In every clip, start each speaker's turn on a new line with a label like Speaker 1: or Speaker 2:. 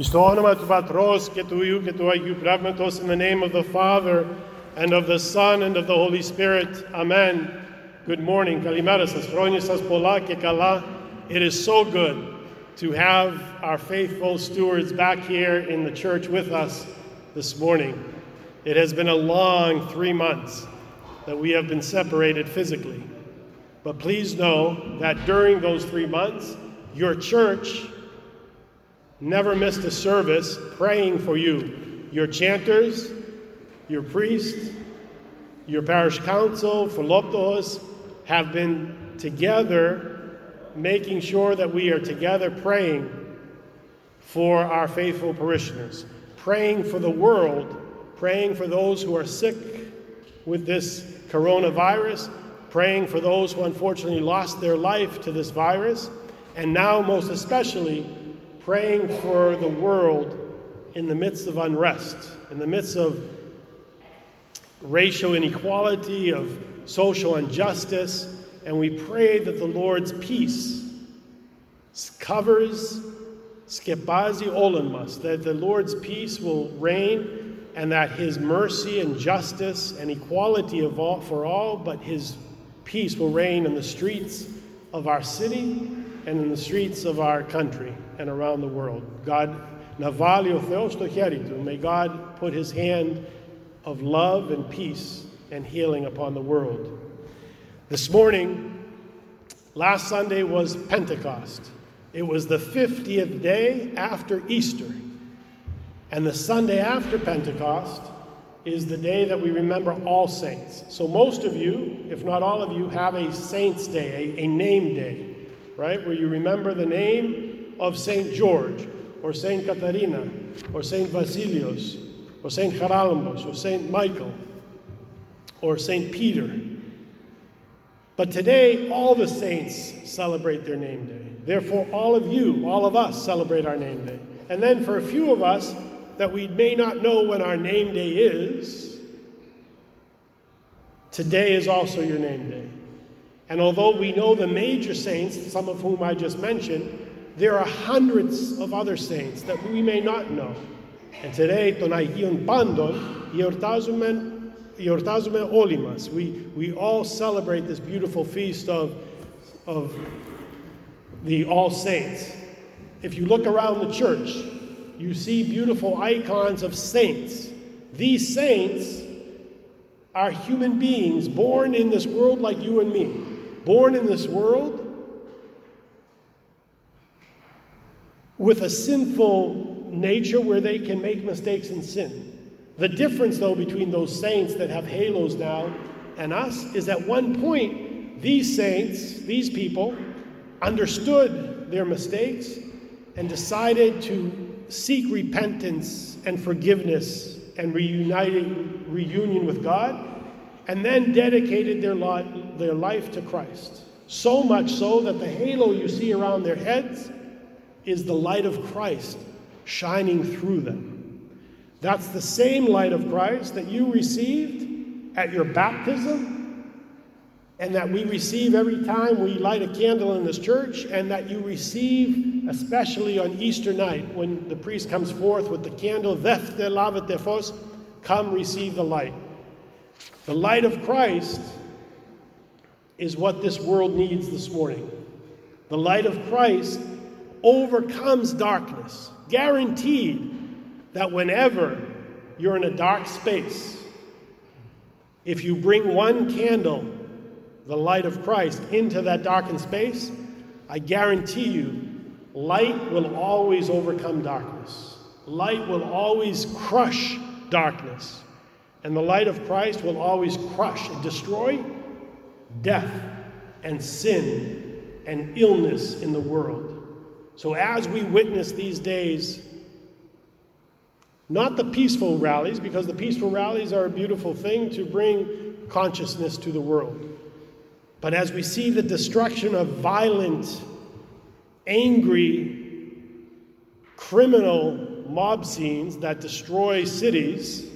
Speaker 1: Istonomat patros ketuiu ketuaiu pravmatos in the name of the Father and of the Son and of the Holy Spirit. Amen. Good morning. Kalimeras astronisas polake kala. It is so good to have our faithful stewards back here in the church with us this morning. It has been a long three months that we have been separated physically. But please know that during those three months, your church never missed a service praying for you. Your chanters, your priests, your parish council, Philoptochos, have been together making sure that we are together praying for our faithful parishioners, praying for the world, praying for those who are sick with this coronavirus, praying for those who unfortunately lost their life to this virus, and now, most especially, praying for the world in the midst of unrest, in the midst of racial inequality, of social injustice, and we pray that the Lord's peace covers Skepazi Olenmas, that the Lord's peace will reign and that his mercy and justice and equality of all, for all, but his peace will reign in the streets of our city and in the streets of our country and around the world. God, Navalio Theostocheritu, may God put his hand of love and peace and healing upon the world. This morning, last Sunday was Pentecost. It was the 50th day after Easter. And the Sunday after Pentecost is the day that we remember all saints. So, most of you, if not all of you, have a saint's day, a, a name day, right? Where you remember the name of Saint George, or Saint Katarina, or Saint Vasilios, or Saint Charalambos, or Saint Michael, or Saint Peter. But today, all the saints celebrate their name day. Therefore, all of you, all of us, celebrate our name day. And then for a few of us that we may not know when our name day is, today is also your name day. And although we know the major saints, some of whom I just mentioned, there are hundreds of other saints that we may not know. And today, Tonaikion Pandon, Iortazumen, Iortazumen Olimas, we, we all celebrate this beautiful feast of, of the All Saints. If you look around the church, you see beautiful icons of saints. These saints are human beings born in this world like you and me, born in this world with a sinful nature where they can make mistakes and sin. The difference, though, between those saints that have halos now and us is at one point, these saints, these people, understood their mistakes and decided to seek repentance and forgiveness and reuniting, reunion with God, and then dedicated their, lot, their life to Christ. So much so that the halo you see around their heads is the light of Christ shining through them. That's the same light of Christ that you received at your baptism and that we receive every time we light a candle in this church, and that you receive especially on Easter night when the priest comes forth with the candle, Vefte lavetefos, come receive the light. The light of Christ is what this world needs this morning. The light of Christ overcomes darkness, guaranteed that whenever you're in a dark space, if you bring one candle the light of Christ into that darkened space, I guarantee you, light will always overcome darkness. Light will always crush darkness. And the light of Christ will always crush and destroy death and sin and illness in the world. So, as we witness these days, not the peaceful rallies, because the peaceful rallies are a beautiful thing to bring consciousness to the world. But as we see the destruction of violent, angry, criminal mob scenes that destroy cities,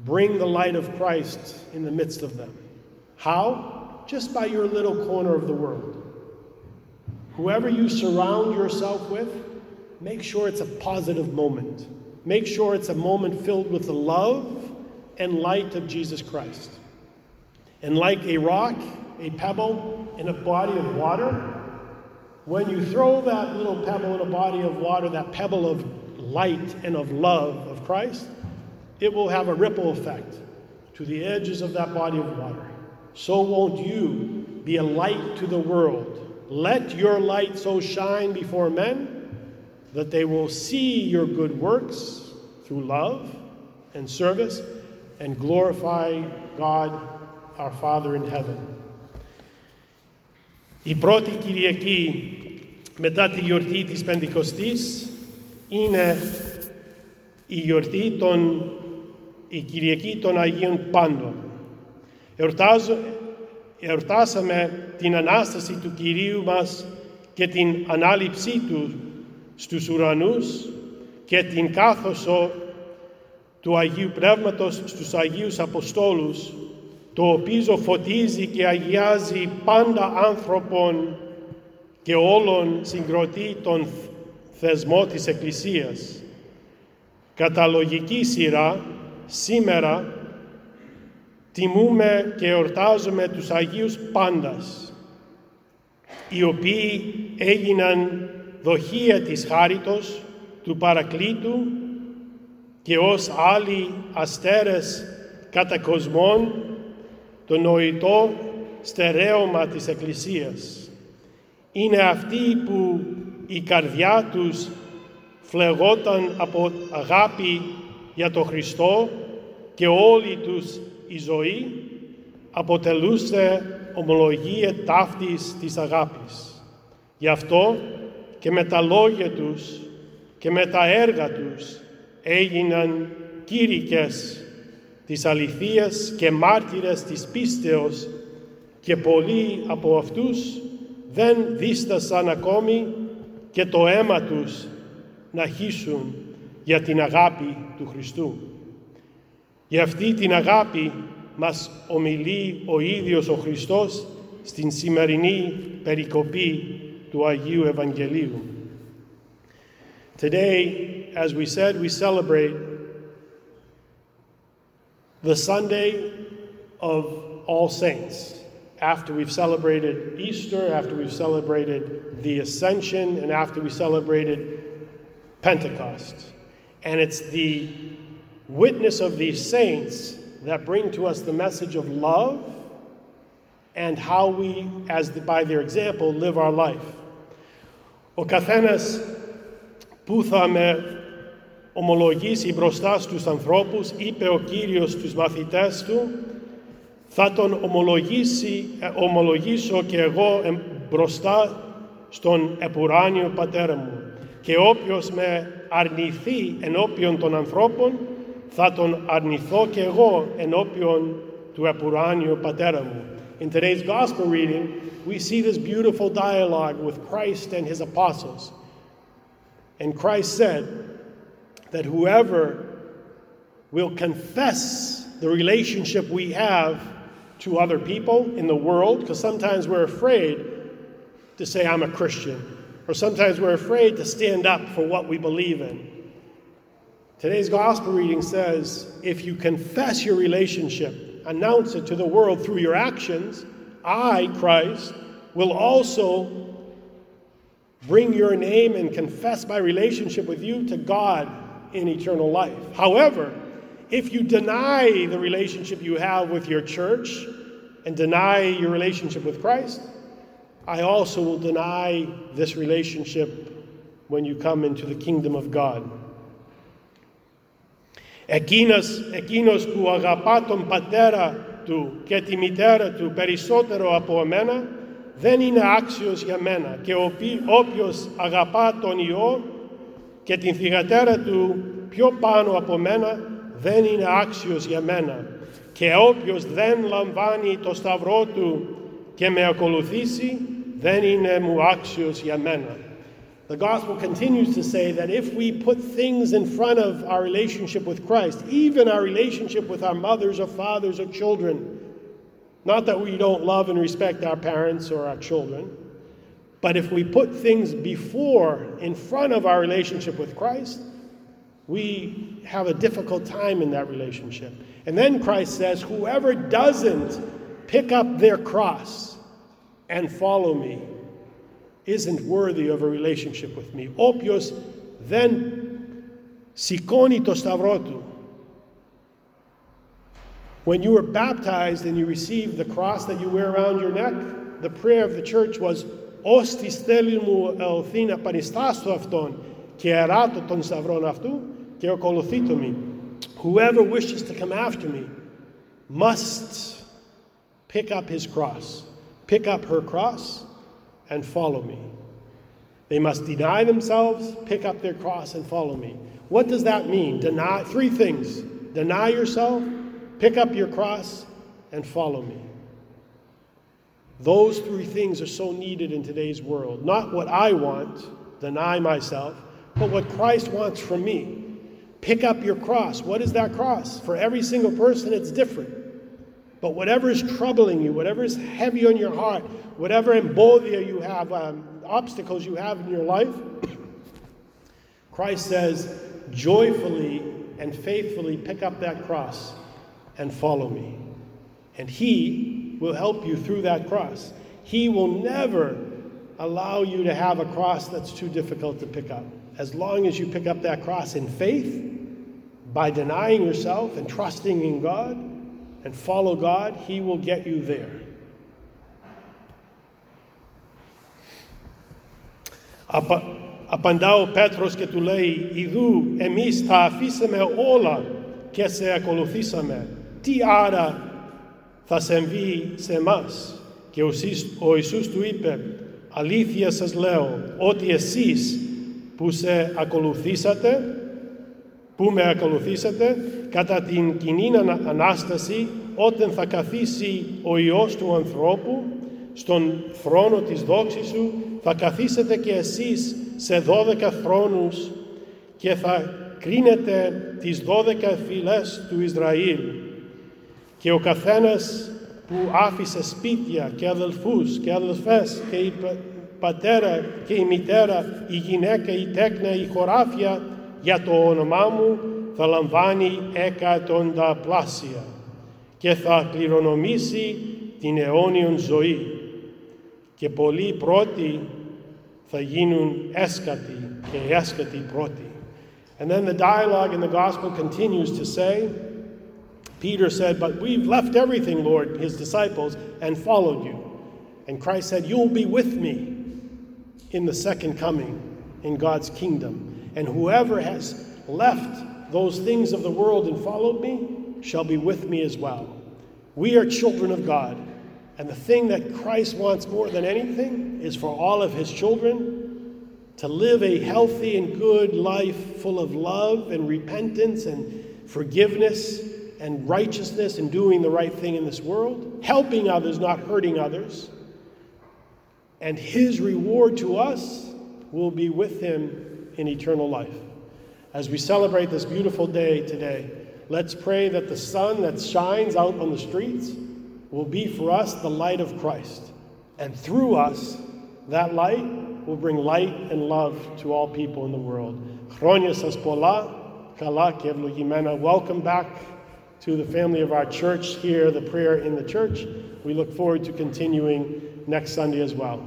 Speaker 1: bring the light of Christ in the midst of them. How? Just by your little corner of the world. Whoever you surround yourself with, make sure it's a positive moment. Make sure it's a moment filled with the love and light of Jesus Christ. And like a rock, a pebble in a body of water, when you throw that little pebble in a body of water, that pebble of light and of love of Christ, it will have a ripple effect to the edges of that body of water. So won't you be a light to the world. Let your light so shine before men that they will see your good works through love and service and glorify God our Father in heaven. Η πρώτη Κυριακή μετά τη γιορτή της Πεντηκοστής είναι η γιορτή των, η Κυριακή των Αγίων Πάντων. Εορτάζω, εορτάσαμε την Ανάσταση του Κυρίου μας και την ανάληψή Του στους ουρανούς και την κάθοσο του Αγίου Πνεύματος στους Αγίους Αποστόλους, το οποίο φωτίζει και αγιάζει πάντα άνθρωπον και όλων συγκροτεί τον θεσμό της Εκκλησίας. Κατά λογική σειρά, σήμερα τιμούμε και εορτάζουμε τους Αγίους Πάντας, οι οποίοι έγιναν δοχεία της χάριτος του Παρακλήτου και ως άλλοι αστέρες κατά κοσμών το νοητό στερέωμα της Εκκλησίας. Είναι αυτοί που η καρδιά τους φλεγόταν από αγάπη για το Χριστό και όλη τους η ζωή αποτελούσε ομολογία ταύτης της αγάπης. Γι' αυτό και με τα λόγια τους και με τα έργα τους έγιναν κήρυκες της αληθείας και μάρτυρες της πίστεως και πολλοί από αυτούς δεν δίστασαν ακόμη και το αίμα τους να χύσουν για την αγάπη του Χριστού. Για αυτή την αγάπη μας ομιλεί ο ίδιος ο Χριστός στην σημερινή περικοπή του Αγίου Ευαγγελίου. Today, as we said, we celebrate the Sunday of All Saints. After we've celebrated Easter, after we've celebrated the Ascension, and after we celebrated Pentecost. And it's the witness of these saints that bring to us the message of love and how we, as the, by their example, live our life. Ο καθένας που θα με ομολογήσει μπροστά στους ανθρώπους, είπε ο Κύριος στους μαθητές του, θα τον ομολογήσει, ομολογήσω και εγώ μπροστά στον επουράνιο Πατέρα μου. Και όποιος με αρνηθεί ενώπιον των ανθρώπων, θα τον αρνηθώ και εγώ ενώπιον του επουράνιου Πατέρα μου. In today's gospel reading, we see this beautiful dialogue with Christ and his apostles. And Christ said that whoever will confess the relationship we have to other people in the world, because sometimes we're afraid to say, I'm a Christian, or sometimes we're afraid to stand up for what we believe in. Today's gospel reading says if you confess your relationship, announce it to the world through your actions, I, Christ, will also bring your name and confess my relationship with you to God in eternal life. However, if you deny the relationship you have with your church and deny your relationship with Christ, I also will deny this relationship when you come into the kingdom of God. Εκείνος, εκείνος που αγαπά τον πατέρα του και τη μητέρα του περισσότερο από εμένα, δεν είναι άξιος για μένα. Και όποιος αγαπά τον Υιό και την θυγατέρα του πιο πάνω από μένα, δεν είναι άξιος για μένα. Και όποιος δεν λαμβάνει το σταυρό του και με ακολουθήσει, δεν είναι μου άξιος για μένα. The gospel continues to say that if we put things in front of our relationship with Christ, even our relationship with our mothers or fathers or children, not that we don't love and respect our parents or our children, But if we put things before, in front of our relationship with Christ, we have a difficult time in that relationship. And then Christ says, Whoever doesn't pick up their cross and follow me isn't worthy of a relationship with me. Όποιος δεν σηκώνει το σταυρό του. When you were baptized and you received the cross that you wear around your neck, the prayer of the church was ως τη στέλνη μου ελθεί να παριστάσω αυτόν και εράτω τον σταυρόν αυτού και ακολουθήτω μη. Whoever wishes to come after me must pick up his cross, pick up her cross, and follow me. They must deny themselves, pick up their cross, and follow me. What does that mean? Deny three things deny yourself, pick up your cross, and follow me. Those three things are so needed in today's world. Not what I want, deny myself, but what Christ wants from me. Pick up your cross. What is that cross? For every single person, it's different. But whatever is troubling you, whatever is heavy on your heart, whatever embolia you have, um, obstacles you have in your life, Christ says, joyfully and faithfully pick up that cross and follow me. And He will help you through that cross. He will never allow you to have a cross that's too difficult to pick up. As long as you pick up that cross in faith, by denying yourself and trusting in God and follow God, He will get you there. Απαντά ο Πέτρος και του λέει «Ιδού εμείς θα αφήσαμε όλα και σε ακολουθήσαμε. Τι άρα θα συμβεί σε εμά. Και ο Ιησούς του είπε, αλήθεια σας λέω, ότι εσείς που σε ακολουθήσατε, που με ακολουθήσατε, κατά την κοινή Ανάσταση, όταν θα καθίσει ο Υιός του ανθρώπου, στον θρόνο της δόξης σου, θα καθίσετε και εσείς σε δώδεκα θρόνους και θα κρίνετε τις δώδεκα φυλές του Ισραήλ. Και ο καθένας που άφησε σπίτια και αδελφούς και αδελφές και η πατέρα και η μητέρα, η γυναίκα, η τέκνα, η χωράφια για το όνομά μου θα λαμβάνει εκατοντά πλάσια και θα κληρονομήσει την αιώνιον ζωή και πολλοί πρώτοι θα γίνουν έσκατοι και έσκατοι πρώτοι. And then the dialogue in the gospel continues to say, Peter said, But we've left everything, Lord, his disciples, and followed you. And Christ said, You'll be with me in the second coming in God's kingdom. And whoever has left those things of the world and followed me shall be with me as well. We are children of God. And the thing that Christ wants more than anything is for all of his children to live a healthy and good life full of love and repentance and forgiveness and righteousness and doing the right thing in this world, helping others, not hurting others. And his reward to us will be with him in eternal life. As we celebrate this beautiful day today, let's pray that the sun that shines out on the streets will be for us the light of Christ. And through us, that light will bring light and love to all people in the world. Welcome back to the family of our church here, the prayer in the church. We look forward to continuing next Sunday as well.